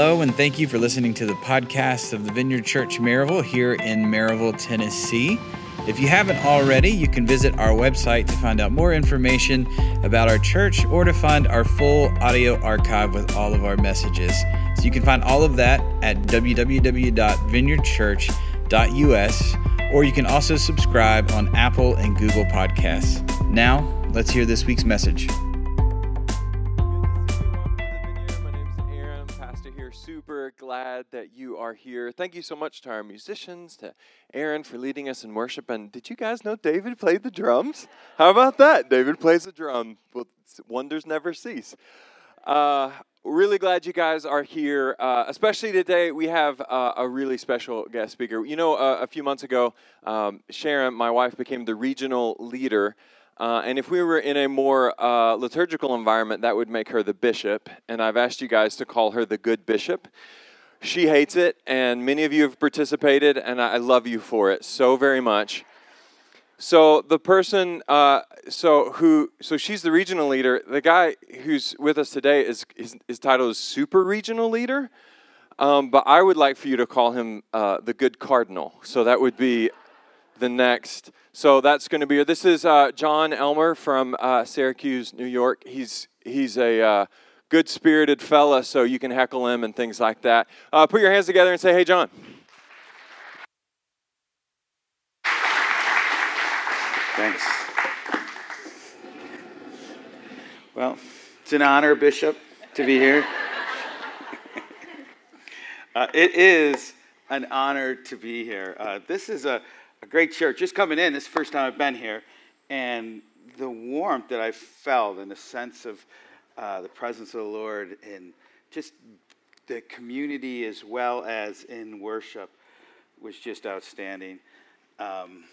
Hello, and thank you for listening to the podcast of the Vineyard Church Maryville here in Maryville, Tennessee. If you haven't already, you can visit our website to find out more information about our church or to find our full audio archive with all of our messages. So you can find all of that at www.vineyardchurch.us, or you can also subscribe on Apple and Google Podcasts. Now, let's hear this week's message. Are here. Thank you so much to our musicians, to Aaron for leading us in worship. And did you guys know David played the drums? How about that? David plays the drum. Well, wonders never cease. Uh, really glad you guys are here, uh, especially today. We have uh, a really special guest speaker. You know, uh, a few months ago, um, Sharon, my wife, became the regional leader. Uh, and if we were in a more uh, liturgical environment, that would make her the bishop. And I've asked you guys to call her the good bishop she hates it, and many of you have participated, and I love you for it so very much. So the person, uh, so who, so she's the regional leader. The guy who's with us today is his, his title is super regional leader, um, but I would like for you to call him uh, the good cardinal. So that would be the next. So that's going to be. This is uh, John Elmer from uh, Syracuse, New York. He's he's a uh, good spirited fella, so you can heckle him and things like that. Uh, put your hands together and say, Hey, John. Thanks. Well, it's an honor, Bishop, to be here. uh, it is an honor to be here. Uh, this is a, a great church. Just coming in, this is the first time I've been here, and the warmth that I felt and the sense of uh, the presence of the Lord and just the community as well as in worship was just outstanding. Um,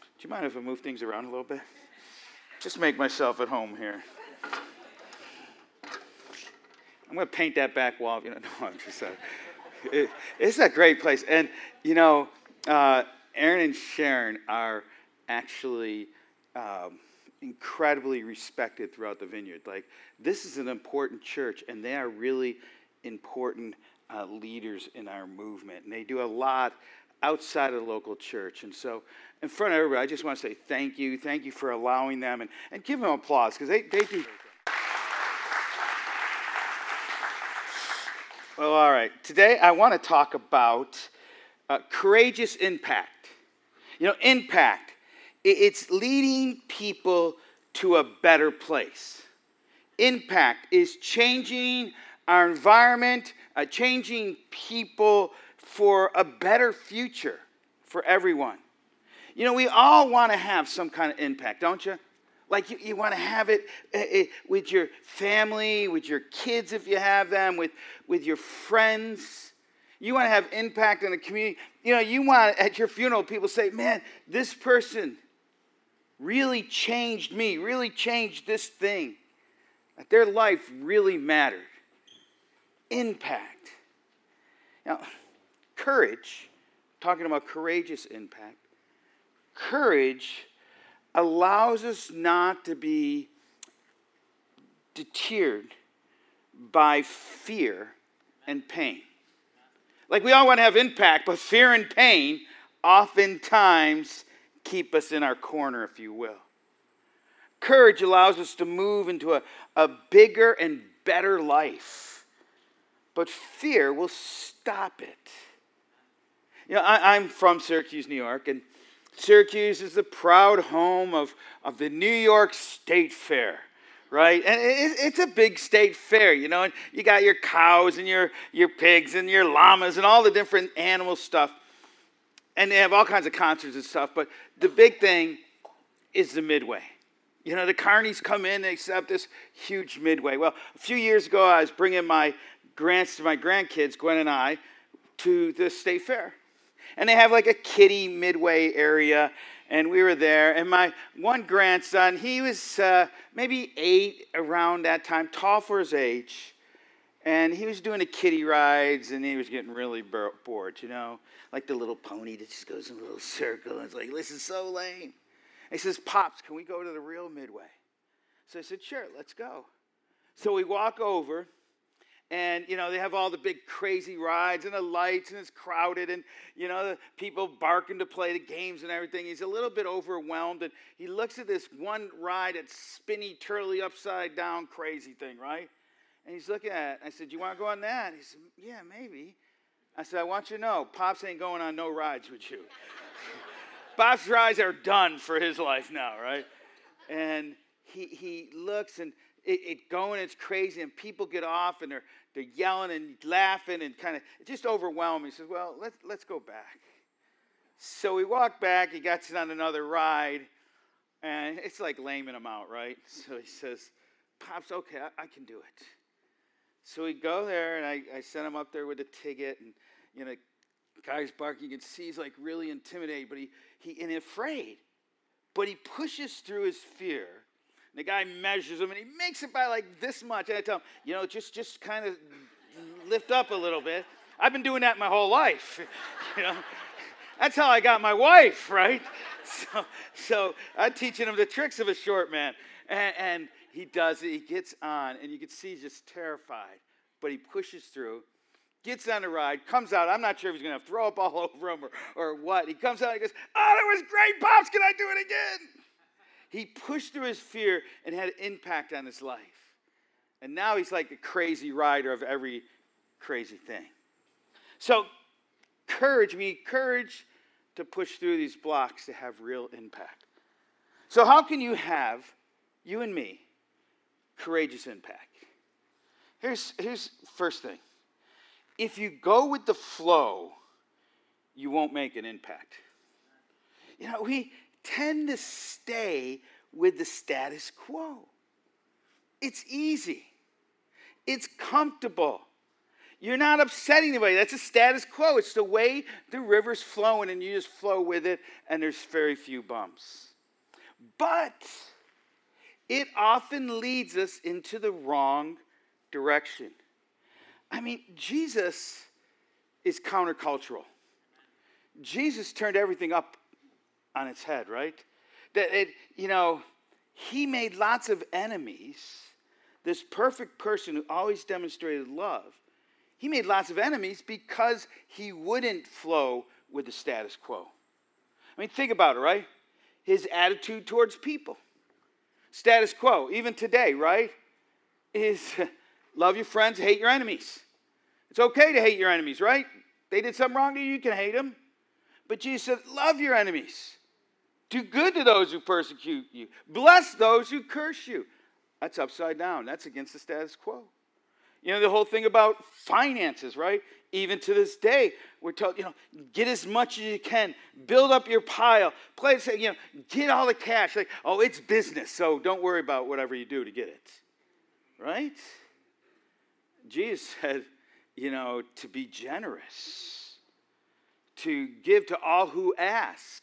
do you mind if I move things around a little bit? Just make myself at home here. I'm going to paint that back wall. You know, no, I'm just saying. It, it's a great place. And, you know, uh, Aaron and Sharon are actually um, incredibly respected throughout the vineyard. Like, this is an important church, and they are really important uh, leaders in our movement. And they do a lot outside of the local church. And so, in front of everybody, I just want to say thank you. Thank you for allowing them and, and give them applause because they, they do. Well, all right. Today, I want to talk about uh, courageous impact. You know, impact it's leading people to a better place. Impact is changing our environment, uh, changing people for a better future for everyone. You know, we all want to have some kind of impact, don't you? Like you, you want to have it uh, with your family, with your kids if you have them, with, with your friends. You want to have impact in the community. You know, you want at your funeral people say, man, this person really changed me, really changed this thing. That their life really mattered. Impact. Now, courage, talking about courageous impact, courage allows us not to be deterred by fear and pain. Like we all want to have impact, but fear and pain oftentimes keep us in our corner, if you will. Courage allows us to move into a, a bigger and better life, but fear will stop it. You know, I, am from Syracuse, New York, and Syracuse is the proud home of, of the New York State Fair right? And it's a big state fair, you know, and you got your cows and your, your pigs and your llamas and all the different animal stuff and they have all kinds of concerts and stuff. But the big thing is the midway. You know, the carnies come in, they set up this huge midway. Well, a few years ago, I was bringing my grants, to my grandkids, Gwen and I, to the state fair, and they have like a kiddie midway area. And we were there, and my one grandson, he was uh, maybe eight around that time, tall for his age and he was doing the kiddie rides and he was getting really bored, you know, like the little pony that just goes in a little circle. It's like, this is so lame. And he says, Pops, can we go to the real Midway? So I said, Sure, let's go. So we walk over, and you know they have all the big crazy rides and the lights and it's crowded and you know the people barking to play the games and everything he's a little bit overwhelmed and he looks at this one ride at spinny turly upside down crazy thing right and he's looking at it i said you want to go on that he said yeah maybe i said i want you to know pops ain't going on no rides with you Pops' rides are done for his life now, right? And he, he looks and it, it going, it's crazy, and people get off and they're, they're yelling and laughing and kind of just overwhelming. He says, Well, let's, let's go back. So we walk back, he gets on another ride, and it's like laming him out, right? So he says, Pops, okay, I, I can do it. So we go there, and I, I sent him up there with a ticket, and you know, guy's barking. You can see he's like really intimidated, but he, he and afraid. But he pushes through his fear. And the guy measures him and he makes it by like this much. And I tell him, you know, just just kind of lift up a little bit. I've been doing that my whole life. you know. That's how I got my wife, right? So, so I'm teaching him the tricks of a short man. And, and he does it. He gets on, and you can see he's just terrified. But he pushes through gets on the ride, comes out. I'm not sure if he's going to throw up all over him or, or what. He comes out and he goes, Oh, that was great, Pops. Can I do it again? He pushed through his fear and had an impact on his life. And now he's like the crazy rider of every crazy thing. So, courage, we need courage to push through these blocks to have real impact. So, how can you have, you and me, courageous impact? Here's, here's first thing if you go with the flow, you won't make an impact. You know, we tend to stay with the status quo. It's easy, it's comfortable. You're not upsetting anybody. That's a status quo. It's the way the river's flowing, and you just flow with it, and there's very few bumps. But it often leads us into the wrong direction. I mean, Jesus is countercultural. Jesus turned everything up on its head, right? That it, you know, he made lots of enemies. This perfect person who always demonstrated love, he made lots of enemies because he wouldn't flow with the status quo. I mean, think about it, right? His attitude towards people. Status quo, even today, right? Is Love your friends, hate your enemies. It's okay to hate your enemies, right? They did something wrong to you, you can hate them. But Jesus said, Love your enemies. Do good to those who persecute you. Bless those who curse you. That's upside down. That's against the status quo. You know, the whole thing about finances, right? Even to this day, we're told, you know, get as much as you can, build up your pile, play, you know, get all the cash. Like, oh, it's business, so don't worry about whatever you do to get it. Right? Jesus said, you know, to be generous, to give to all who ask,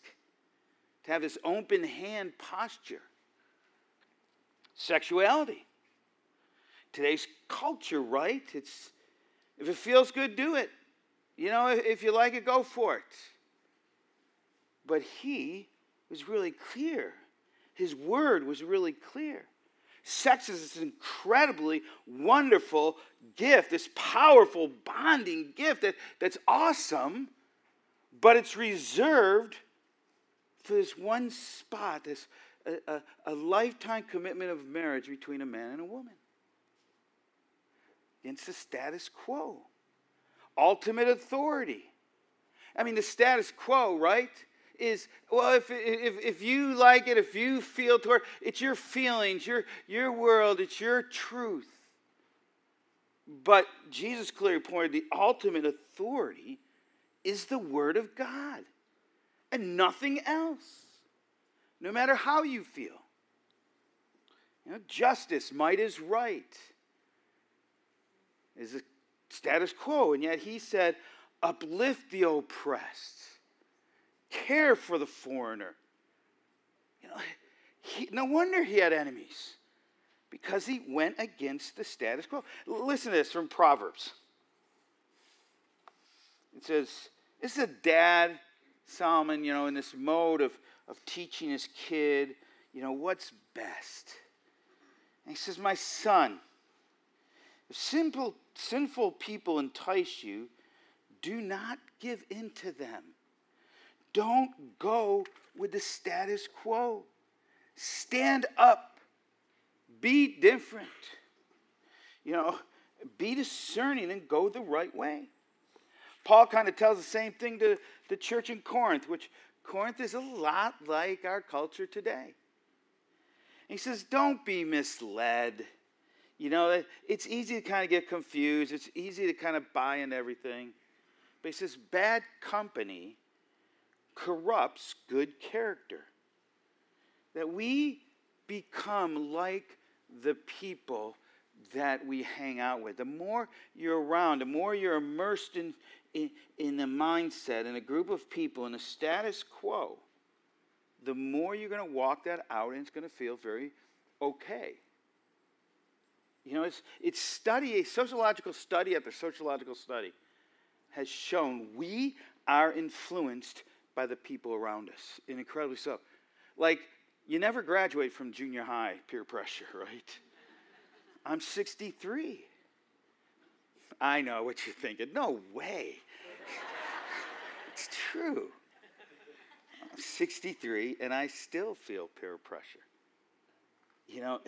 to have this open hand posture. Sexuality. Today's culture, right? It's if it feels good, do it. You know, if you like it, go for it. But he was really clear. His word was really clear. Sex is this incredibly wonderful gift, this powerful bonding gift that, that's awesome, but it's reserved for this one spot, this a, a, a lifetime commitment of marriage between a man and a woman. Against the status quo. Ultimate authority. I mean, the status quo, right? is well if, if, if you like it if you feel toward it's your feelings your your world it's your truth but jesus clearly pointed the ultimate authority is the word of god and nothing else no matter how you feel you know justice might is right is the status quo and yet he said uplift the oppressed care for the foreigner. You know, he, no wonder he had enemies because he went against the status quo. Listen to this from Proverbs. It says, This is a dad, Solomon, you know, in this mode of, of teaching his kid, you know, what's best. And he says, My son, if simple sinful people entice you, do not give in to them. Don't go with the status quo. Stand up. Be different. You know, be discerning and go the right way. Paul kind of tells the same thing to the church in Corinth, which Corinth is a lot like our culture today. He says, Don't be misled. You know, it's easy to kind of get confused, it's easy to kind of buy into everything. But he says, Bad company corrupts good character. That we become like the people that we hang out with. The more you're around, the more you're immersed in, in, in the mindset, in a group of people, in a status quo, the more you're going to walk that out and it's going to feel very okay. You know, it's, it's study, a sociological study after sociological study has shown we are influenced by the people around us, and incredibly so. Like, you never graduate from junior high peer pressure, right? I'm 63. I know what you're thinking. No way. it's true. I'm 63 and I still feel peer pressure. You know,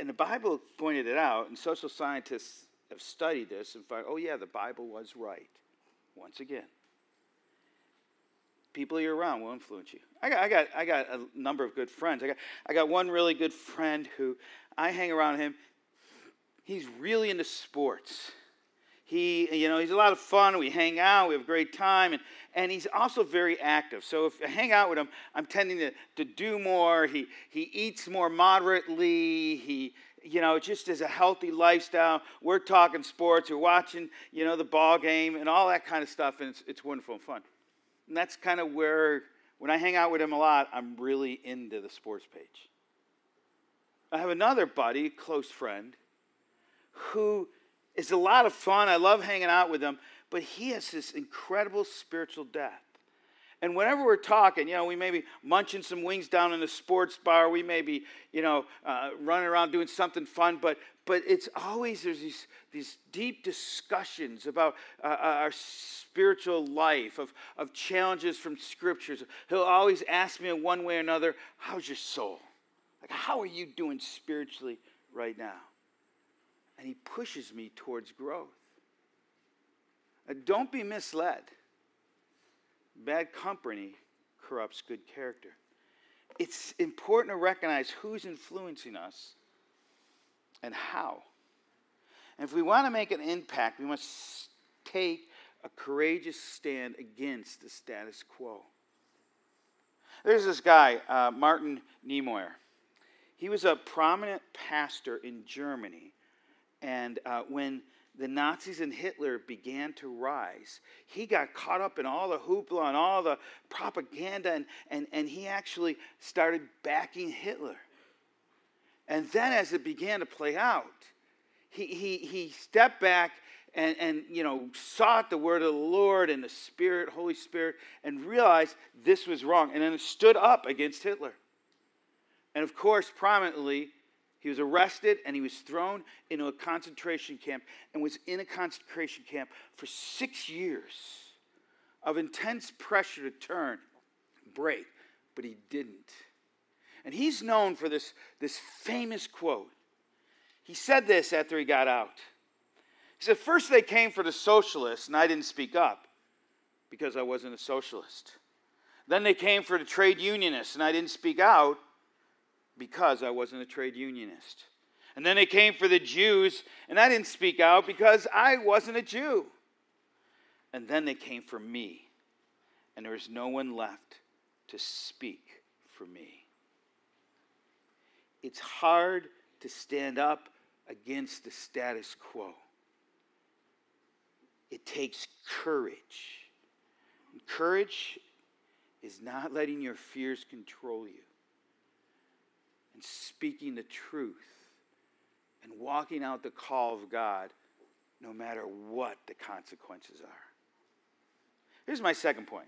and the Bible pointed it out, and social scientists have studied this and find, oh, yeah, the Bible was right. Once again, people you're around will influence you. I got, I got, I got a number of good friends. I got, I got one really good friend who I hang around him. He's really into sports. He, you know, he's a lot of fun. We hang out. We have a great time. And, and he's also very active. So if I hang out with him, I'm tending to, to do more. He, he eats more moderately. He, you know, just as a healthy lifestyle. We're talking sports. We're watching, you know, the ball game and all that kind of stuff. And it's, it's wonderful and fun. And that's kind of where, when I hang out with him a lot, I'm really into the sports page. I have another buddy, close friend, who is a lot of fun. I love hanging out with him, but he has this incredible spiritual depth. And whenever we're talking, you know, we may be munching some wings down in a sports bar. We may be, you know, uh, running around doing something fun. But but it's always there's these these deep discussions about uh, uh our spiritual life, of of challenges from scriptures. He'll always ask me in one way or another, "How's your soul? Like, how are you doing spiritually right now?" And he pushes me towards growth. Uh, don't be misled. Bad company corrupts good character. It's important to recognize who's influencing us and how. And if we want to make an impact, we must take a courageous stand against the status quo. There's this guy, uh, Martin Niemeyer. He was a prominent pastor in Germany and uh, when the Nazis and Hitler began to rise, he got caught up in all the hoopla and all the propaganda, and, and, and he actually started backing Hitler. And then, as it began to play out, he, he, he stepped back and, and you know sought the word of the Lord and the Spirit, Holy Spirit, and realized this was wrong, and then stood up against Hitler. And of course, prominently, he was arrested and he was thrown into a concentration camp and was in a concentration camp for six years of intense pressure to turn, break, but he didn't. And he's known for this, this famous quote. He said this after he got out. He said, First they came for the socialists, and I didn't speak up because I wasn't a socialist. Then they came for the trade unionists, and I didn't speak out because I wasn't a trade unionist. And then they came for the Jews, and I didn't speak out because I wasn't a Jew. And then they came for me, and there was no one left to speak for me. It's hard to stand up against the status quo. It takes courage. And courage is not letting your fears control you and speaking the truth and walking out the call of God no matter what the consequences are. Here's my second point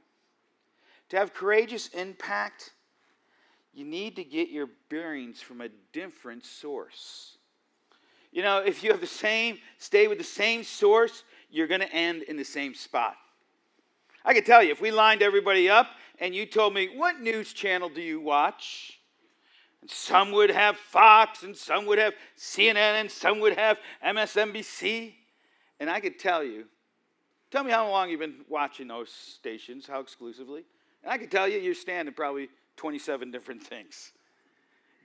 to have courageous impact, you need to get your bearings from a different source. You know, if you have the same, stay with the same source, you're going to end in the same spot. I can tell you, if we lined everybody up and you told me, what news channel do you watch? And some would have Fox, and some would have CNN, and some would have MSNBC. And I could tell you, tell me how long you've been watching those stations, how exclusively. And I could tell you, you're standing probably 27 different things.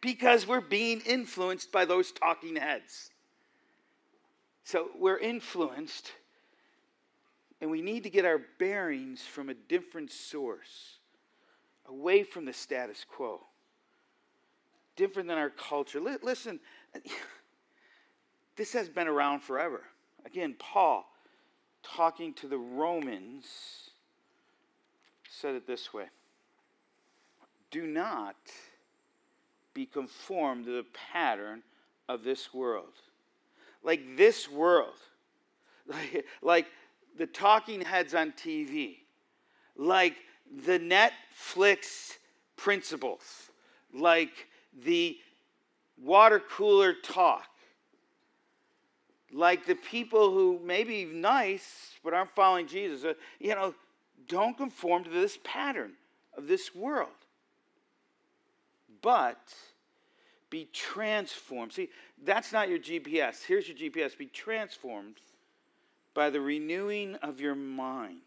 Because we're being influenced by those talking heads. So we're influenced, and we need to get our bearings from a different source, away from the status quo, different than our culture. Listen, this has been around forever. Again, Paul, talking to the Romans, said it this way Do not be conformed to the pattern of this world like this world, like, like the talking heads on TV, like the Netflix principles, like the water cooler talk, like the people who may be nice but aren't following Jesus. Uh, you know, don't conform to this pattern of this world. But be transformed. See, that's not your GPS. Here's your GPS. Be transformed by the renewing of your mind.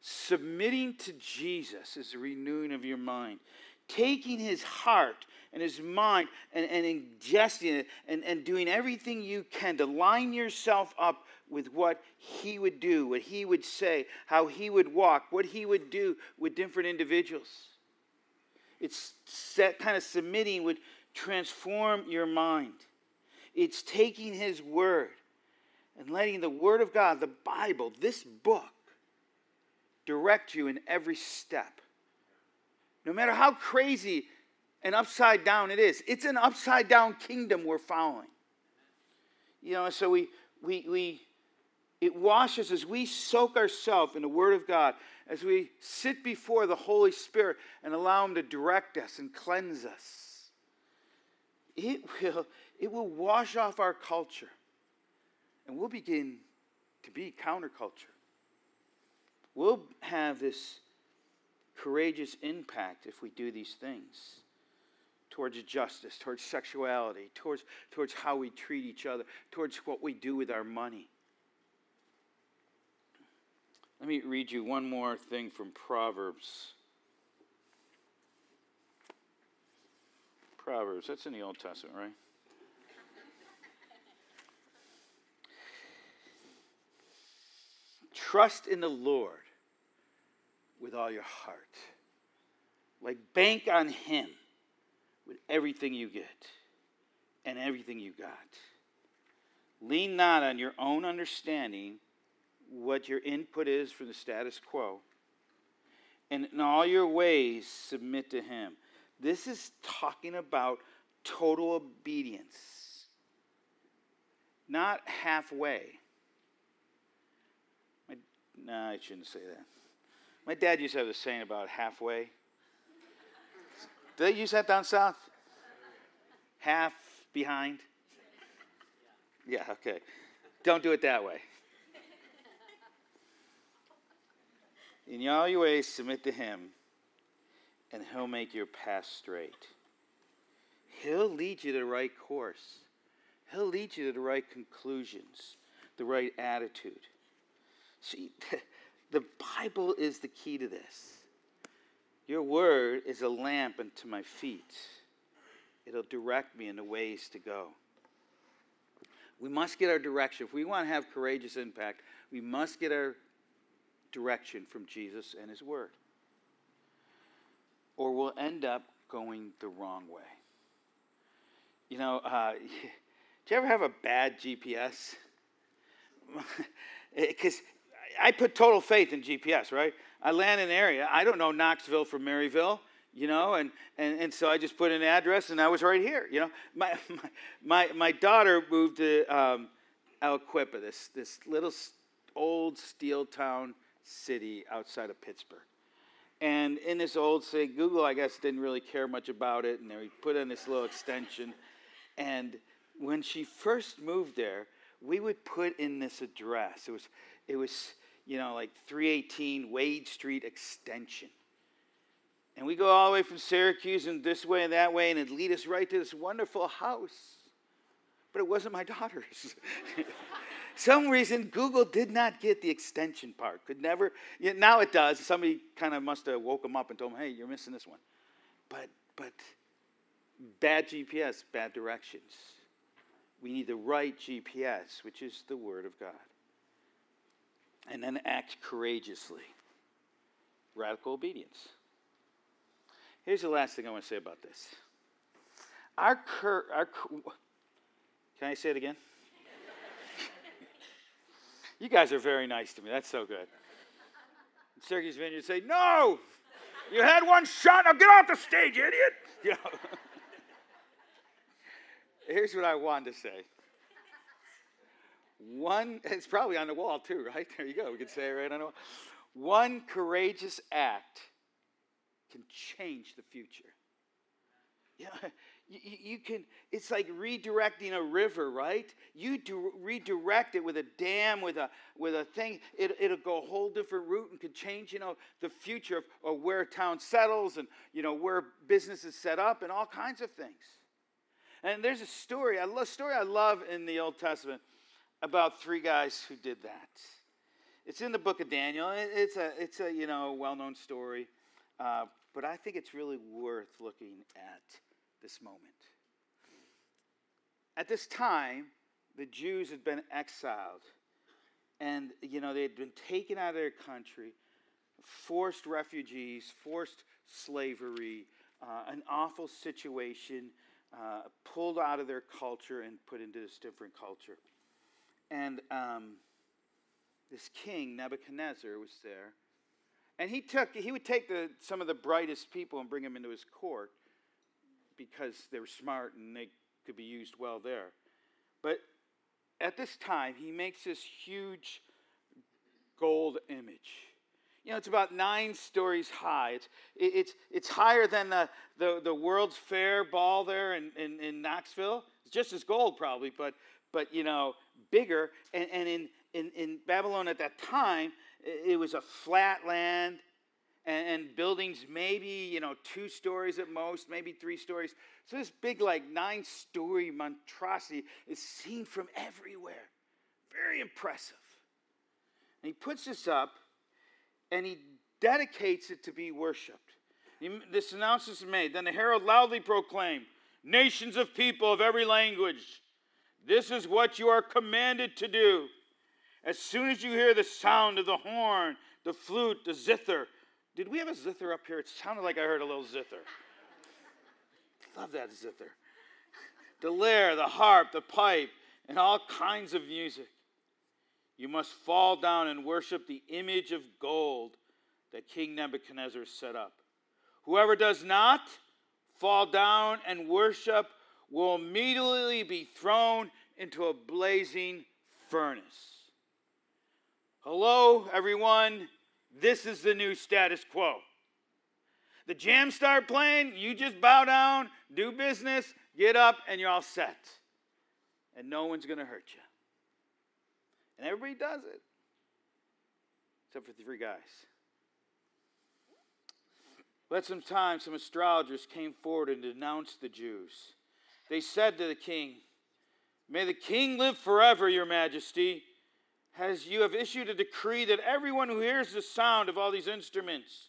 Submitting to Jesus is the renewing of your mind. Taking his heart and his mind and, and ingesting it and, and doing everything you can to line yourself up with what he would do, what he would say, how he would walk, what he would do with different individuals. It's set, kind of submitting would transform your mind. It's taking His Word and letting the Word of God, the Bible, this book, direct you in every step. No matter how crazy and upside down it is, it's an upside down kingdom we're following. You know, so we, we, we, it washes as we soak ourselves in the Word of God, as we sit before the Holy Spirit and allow Him to direct us and cleanse us it will, it will wash off our culture. And we'll begin to be counterculture. We'll have this courageous impact if we do these things towards justice, towards sexuality, towards, towards how we treat each other, towards what we do with our money. Let me read you one more thing from Proverbs Proverbs. That's in the Old Testament, right? Trust in the Lord with all your heart. Like bank on Him with everything you get and everything you got. Lean not on your own understanding what your input is from the status quo. And in all your ways, submit to Him. This is talking about total obedience, not halfway. No, I shouldn't say that. My dad used to have a saying about halfway. Do they use that down south? Half behind? Yeah, okay. Don't do it that way. In all your ways, submit to him and He'll make your path straight. He'll lead you to the right course. He'll lead you to the right conclusions, the right attitude. See, the Bible is the key to this. Your word is a lamp unto my feet, it'll direct me in the ways to go. We must get our direction. If we want to have courageous impact, we must get our direction from Jesus and His Word or we'll end up going the wrong way. You know, uh, do you ever have a bad GPS? Because I put total faith in GPS, right? I land in an area. I don't know Knoxville from Maryville, you know, and, and, and so I just put an address and I was right here, you know. My, my, my daughter moved to um, Aliquippa, this, this little old steel town city outside of Pittsburgh. And in this old, city, Google, I guess, didn't really care much about it, and they put in this little extension. And when she first moved there, we would put in this address. It was, it was, you know, like 318 Wade Street Extension. And we go all the way from Syracuse and this way and that way, and it'd lead us right to this wonderful house. But it wasn't my daughter's. Some reason Google did not get the extension part. Could never. Now it does. Somebody kind of must have woke them up and told them, "Hey, you're missing this one." But but bad GPS, bad directions. We need the right GPS, which is the Word of God. And then act courageously. Radical obedience. Here's the last thing I want to say about this. Our, cur- our can I say it again? you guys are very nice to me. That's so good. Syracuse Vineyard say, No! You had one shot. Now get off the stage, idiot! You know. Here's what I wanted to say. One, it's probably on the wall too, right? There you go. We could say it right on the wall. One courageous act can change the future. Yeah, you, you, can, it's like redirecting a river, right? You do, redirect it with a dam, with a, with a thing, it, it'll go a whole different route and could change, you know, the future of, of where a town settles and, you know, where business is set up and all kinds of things. And there's a story, a story I love in the Old Testament about three guys who did that. It's in the book of Daniel. It's a, it's a you know, well-known story. Uh, but I think it's really worth looking at this moment. At this time, the Jews had been exiled. And, you know, they had been taken out of their country, forced refugees, forced slavery, uh, an awful situation, uh, pulled out of their culture and put into this different culture. And um, this king, Nebuchadnezzar, was there and he took he would take the, some of the brightest people and bring them into his court because they were smart and they could be used well there. But at this time, he makes this huge gold image. You know, it's about nine stories high. It's, it's, it's higher than the, the, the World's Fair ball there in, in, in Knoxville. It's just as gold, probably, but, but you know, bigger. And, and in, in, in Babylon at that time, it was a flat land and, and, buildings maybe you know two stories at most maybe three stories. So this big like nine story monstrosity is seen from everywhere. Very impressive. And he puts this up and he dedicates it to be worshiped this announcement is made. Then the herald loudly proclaimed nations of people of every language this is what you are commanded to do as soon as you hear the sound of the horn, the flute, the zither, did we have a zither up here? It sounded like I heard a little zither. Love that zither. The lyre, the harp, the pipe, and all kinds of music. You must fall down and worship the image of gold that King Nebuchadnezzar set up. Whoever does not fall down and worship will immediately be thrown into a blazing furnace. Hello, everyone. This is the new status quo. The jams start playing, you just bow down, do business, get up, and you're all set. And no one's going to hurt you. And everybody does it, except for the three guys. But some time, some astrologers came forward and denounced the Jews. They said to the king, May the king live forever, your majesty has you have issued a decree that everyone who hears the sound of all these instruments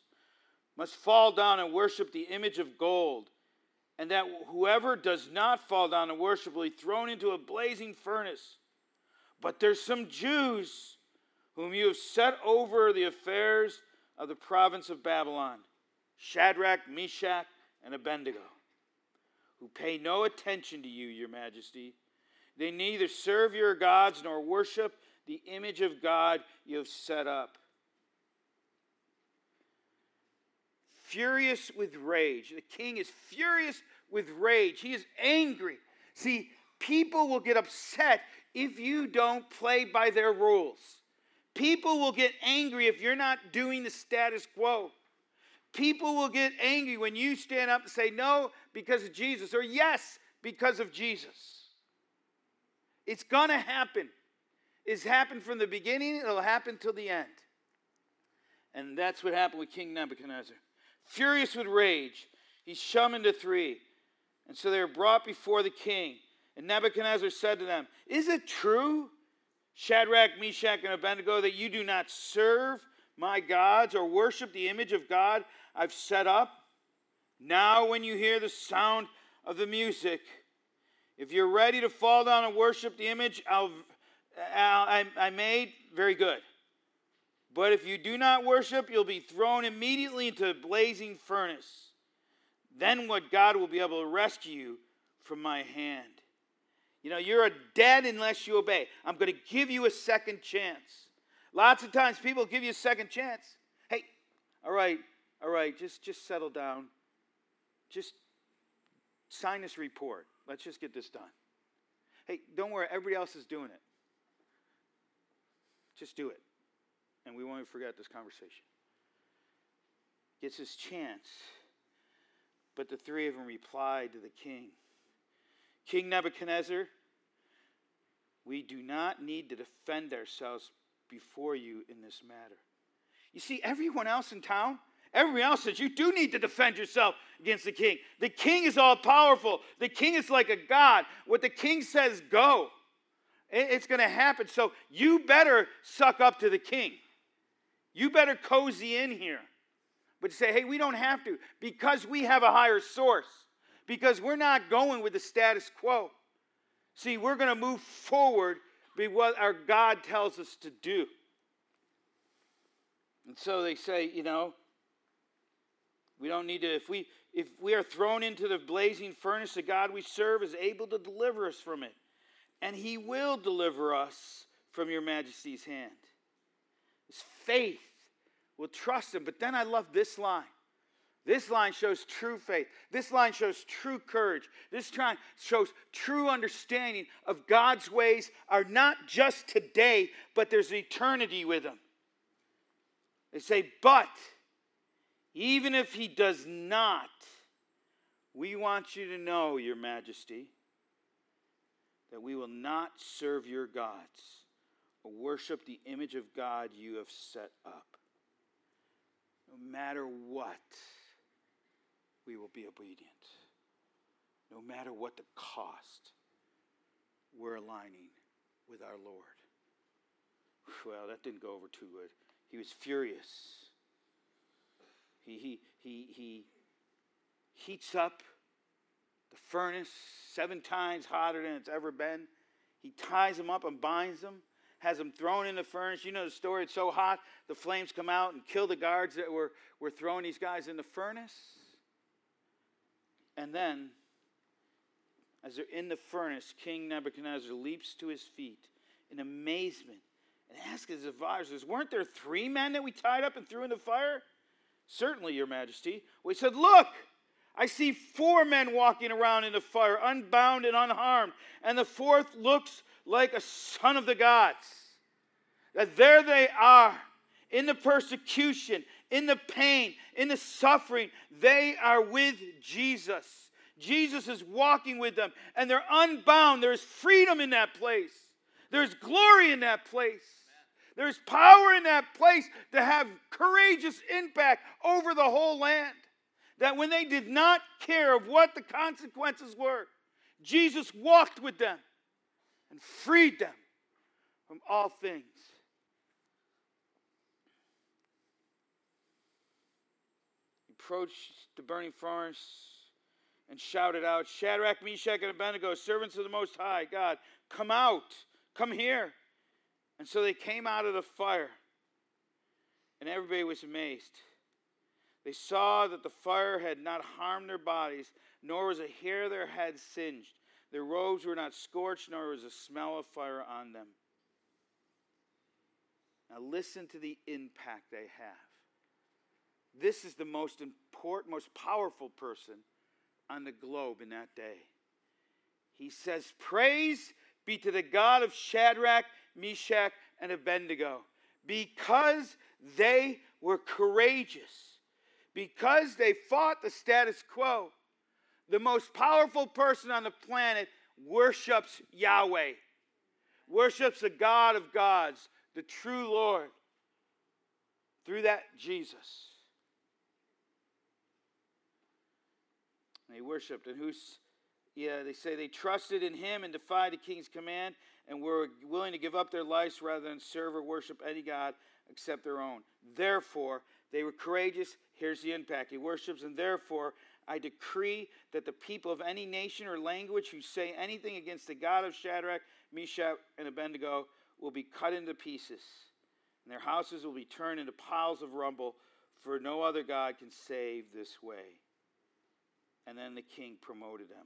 must fall down and worship the image of gold, and that whoever does not fall down and worship will be thrown into a blazing furnace. But there's some Jews whom you have set over the affairs of the province of Babylon Shadrach, Meshach, and Abednego, who pay no attention to you, your majesty. They neither serve your gods nor worship the image of God you have set up. Furious with rage. The king is furious with rage. He is angry. See, people will get upset if you don't play by their rules. People will get angry if you're not doing the status quo. People will get angry when you stand up and say no because of Jesus or yes because of Jesus. It's going to happen. It's happened from the beginning, it'll happen till the end. And that's what happened with King Nebuchadnezzar. Furious with rage, he summoned the three. And so they were brought before the king. And Nebuchadnezzar said to them, Is it true, Shadrach, Meshach, and Abednego, that you do not serve my gods or worship the image of God I've set up? Now, when you hear the sound of the music, if you're ready to fall down and worship the image I'll, I, I made, very good. But if you do not worship, you'll be thrown immediately into a blazing furnace. Then what God will be able to rescue you from my hand. You know, you're a dead unless you obey. I'm going to give you a second chance. Lots of times people give you a second chance. Hey, all right, all right, just just settle down. Just sign this report. Let's just get this done. Hey, don't worry, everybody else is doing it. Just do it. And we won't forget this conversation. Gets his chance. But the three of them replied to the king King Nebuchadnezzar, we do not need to defend ourselves before you in this matter. You see, everyone else in town, everyone else says you do need to defend yourself against the king. The king is all powerful, the king is like a god. What the king says, go. It's going to happen. So you better suck up to the king. You better cozy in here. But say, hey, we don't have to because we have a higher source, because we're not going with the status quo. See, we're going to move forward be what our God tells us to do. And so they say, you know, we don't need to, if we if we are thrown into the blazing furnace, the God we serve is able to deliver us from it. And he will deliver us from your majesty's hand. It's faith We'll trust him. But then I love this line. This line shows true faith. This line shows true courage. This line shows true understanding of God's ways are not just today, but there's eternity with them. They say, but even if he does not, we want you to know, Your Majesty, that we will not serve your gods or worship the image of God you have set up. No matter what we will be obedient. No matter what the cost, we're aligning with our Lord. Well, that didn't go over too good. He was furious. He, he, he, he heats up the furnace seven times hotter than it's ever been. He ties them up and binds them, has them thrown in the furnace. You know the story, it's so hot, the flames come out and kill the guards that were, were throwing these guys in the furnace. And then, as they're in the furnace, King Nebuchadnezzar leaps to his feet in amazement and asks his advisors, Weren't there three men that we tied up and threw in the fire? Certainly, Your Majesty. We said, Look, I see four men walking around in the fire, unbound and unharmed, and the fourth looks like a son of the gods. That there they are in the persecution, in the pain, in the suffering, they are with Jesus. Jesus is walking with them and they're unbound. There's freedom in that place, there's glory in that place. There's power in that place to have courageous impact over the whole land. That when they did not care of what the consequences were, Jesus walked with them and freed them from all things. He approached the burning furnace and shouted out, Shadrach, Meshach, and Abednego, servants of the Most High God, come out, come here. And so they came out of the fire, and everybody was amazed. They saw that the fire had not harmed their bodies, nor was a hair of their head singed. Their robes were not scorched, nor was a smell of fire on them. Now, listen to the impact they have. This is the most important, most powerful person on the globe in that day. He says, Praise be to the God of Shadrach, Meshach, and Abednego, because they were courageous, because they fought the status quo. The most powerful person on the planet worships Yahweh. worships the God of gods, the true Lord, through that Jesus. They worshiped. And who's, yeah, they say they trusted in him and defied the king's command and were willing to give up their lives rather than serve or worship any God except their own. Therefore, they were courageous. Here's the impact. He worships, and therefore, I decree that the people of any nation or language who say anything against the God of Shadrach, Meshach, and Abednego will be cut into pieces, and their houses will be turned into piles of rubble, for no other God can save this way. And then the king promoted them.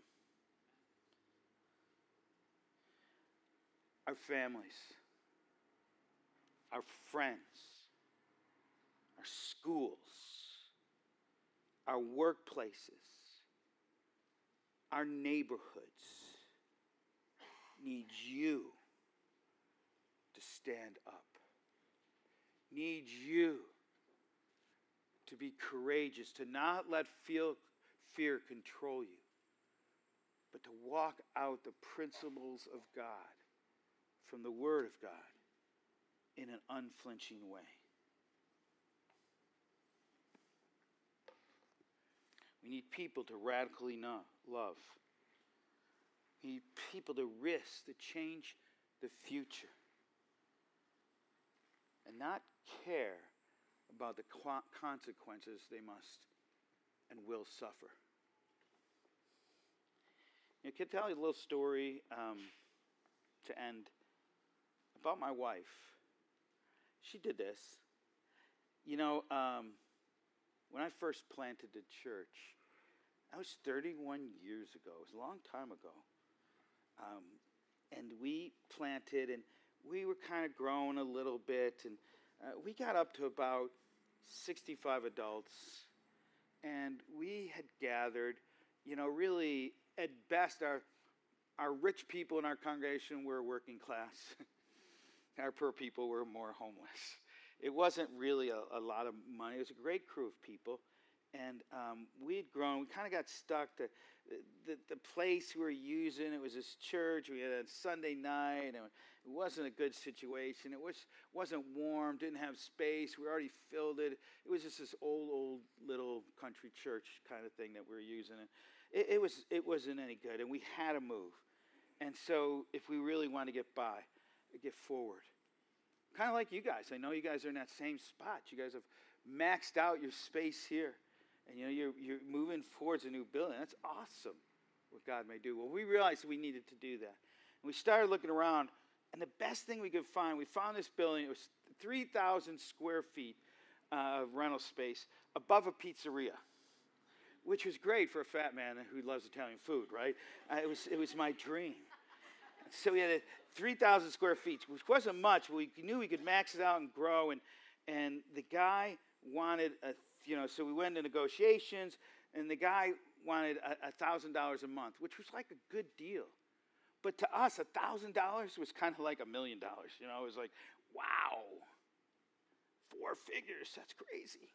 Our families, our friends, our schools, our workplaces, our neighborhoods need you to stand up, need you to be courageous, to not let feel, fear control you, but to walk out the principles of God from the Word of God in an unflinching way. We need people to radically love. We need people to risk, to change the future. And not care about the consequences they must and will suffer. You know, can I tell you a little story um, to end about my wife? She did this. You know, um, when I first planted the church, that was 31 years ago. It was a long time ago. Um, and we planted, and we were kind of growing a little bit, and uh, we got up to about 65 adults, and we had gathered, you know, really at best, our our rich people in our congregation were working class. our poor people were more homeless it wasn't really a, a, lot of money. It was a great crew of people. And um, we had grown. We kind of got stuck. The, the, the, place we were using, it was this church. We had a Sunday night. And it wasn't a good situation. It was, wasn't warm, didn't have space. We already filled it. It was just this old, old little country church kind of thing that we were using. And it, it, was, it wasn't any good. And we had to move. And so if we really wanted to get by, get forward, Kind of like you guys. I know you guys are in that same spot. You guys have maxed out your space here. And you know, you're, you're moving towards a new building. That's awesome what God may do. Well, we realized we needed to do that. And we started looking around, and the best thing we could find, we found this building. It was 3,000 square feet uh, of rental space above a pizzeria, which was great for a fat man who loves Italian food, right? Uh, it, was, it was my dream. So we had 3,000 square feet, which wasn't much, we knew we could max it out and grow. And, and the guy wanted, a, you know, so we went into negotiations, and the guy wanted a $1,000 a month, which was like a good deal. But to us, a $1,000 was kind of like a million dollars. You know, it was like, wow, four figures, that's crazy.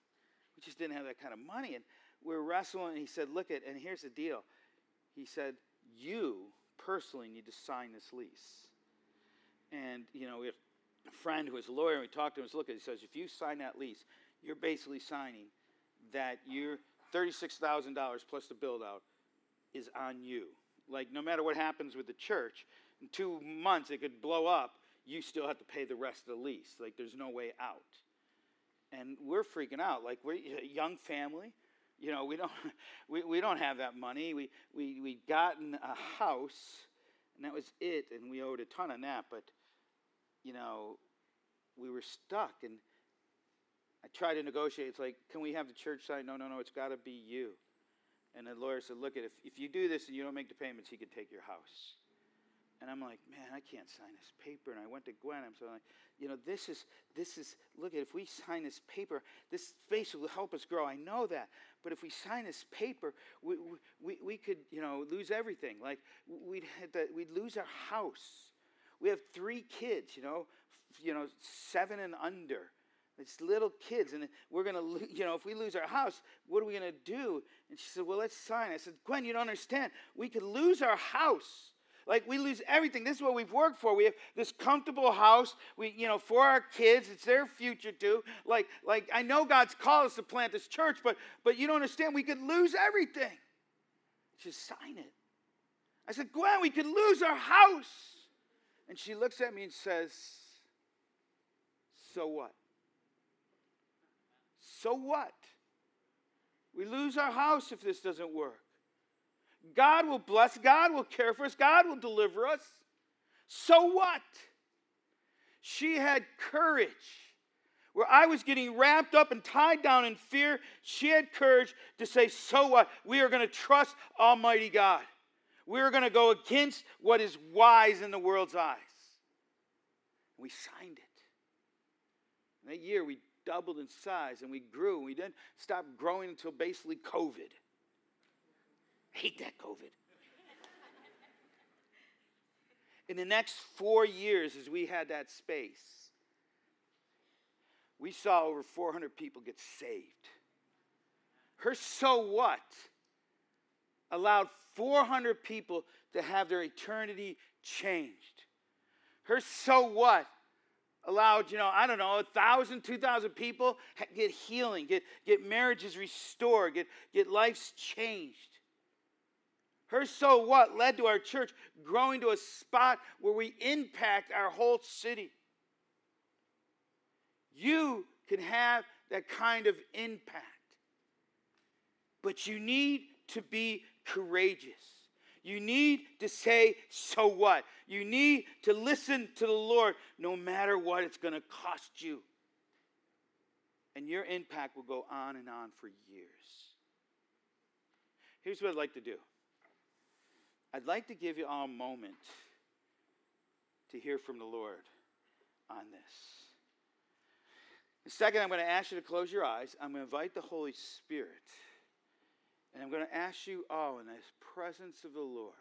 We just didn't have that kind of money. And we were wrestling, and he said, look at, and here's the deal. He said, you personally need to sign this lease. And, you know, we have a friend who is a lawyer, and we talked to him, and look, he says, if you sign that lease, you're basically signing that your $36,000 plus the build out is on you. Like, no matter what happens with the church, in two months it could blow up, you still have to pay the rest of the lease. Like, there's no way out. And we're freaking out. Like, we're a young family you know, we don't, we, we don't have that money. We, we, we gotten a house, and that was it, and we owed a ton on that. But, you know, we were stuck, and I tried to negotiate. It's like, can we have the church sign? No, no, no, it's got to be you. And the lawyer said, look, if, if you do this and you don't make the payments, he could take your house. And I'm like, man, I can't sign this paper. And I went to Gwen. I'm so like, you know, this is this is look at if we sign this paper, this space will help us grow. I know that. But if we sign this paper, we we, we could, you know, lose everything. Like we'd to, we'd lose our house. We have three kids, you know, you know, seven and under. It's little kids, and we're gonna, you know, if we lose our house, what are we gonna do? And she said, "Well, let's sign." I said, "Gwen, you don't understand. We could lose our house." Like we lose everything. This is what we've worked for. We have this comfortable house. We, you know, for our kids, it's their future too. Like, like I know God's called us to plant this church, but but you don't understand. We could lose everything. Just sign it. I said, Gwen, we could lose our house. And she looks at me and says, So what? So what? We lose our house if this doesn't work. God will bless, God will care for us, God will deliver us. So what? She had courage. Where I was getting wrapped up and tied down in fear, she had courage to say, So what? We are going to trust Almighty God. We are going to go against what is wise in the world's eyes. We signed it. And that year, we doubled in size and we grew. We didn't stop growing until basically COVID. I hate that COVID. in the next four years, as we had that space, we saw over 400 people get saved. Her so what allowed 400 people to have their eternity changed. Her so what allowed, you know, I don't know, a thousand, two thousand people get healing, get, get marriages restored, get, get lives changed. Her so what led to our church growing to a spot where we impact our whole city. You can have that kind of impact. But you need to be courageous. You need to say, so what? You need to listen to the Lord no matter what it's going to cost you. And your impact will go on and on for years. Here's what I'd like to do I'd like to give you all a moment to hear from the Lord on this. The second, I'm going to ask you to close your eyes. I'm going to invite the Holy Spirit. And I'm going to ask you all in the presence of the Lord,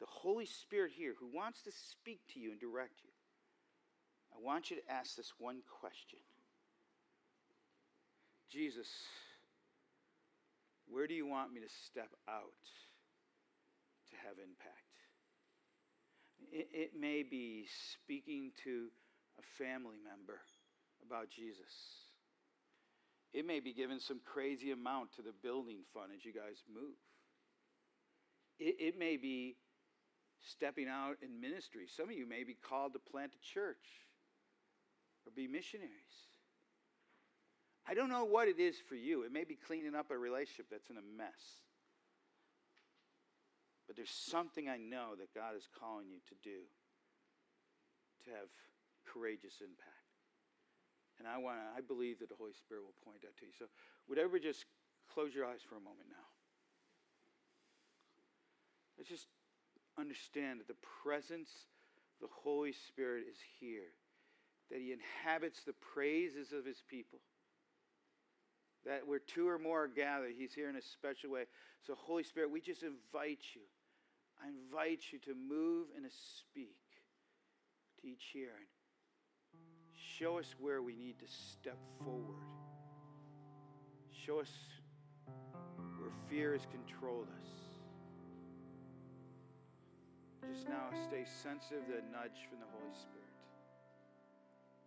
the Holy Spirit here who wants to speak to you and direct you, I want you to ask this one question Jesus, where do you want me to step out to have impact? It, it may be speaking to a family member about Jesus it may be given some crazy amount to the building fund as you guys move. It, it may be stepping out in ministry. Some of you may be called to plant a church or be missionaries. I don't know what it is for you. It may be cleaning up a relationship that's in a mess. But there's something I know that God is calling you to do to have courageous impact. And I want I believe that the Holy Spirit will point that to you. So whatever just close your eyes for a moment now. Let's just understand that the presence of the Holy Spirit is here. That he inhabits the praises of his people. That where two or more are gathered, he's here in a special way. So, Holy Spirit, we just invite you. I invite you to move and to speak to each here. Show us where we need to step forward. Show us where fear has controlled us. Just now, stay sensitive to the nudge from the Holy Spirit.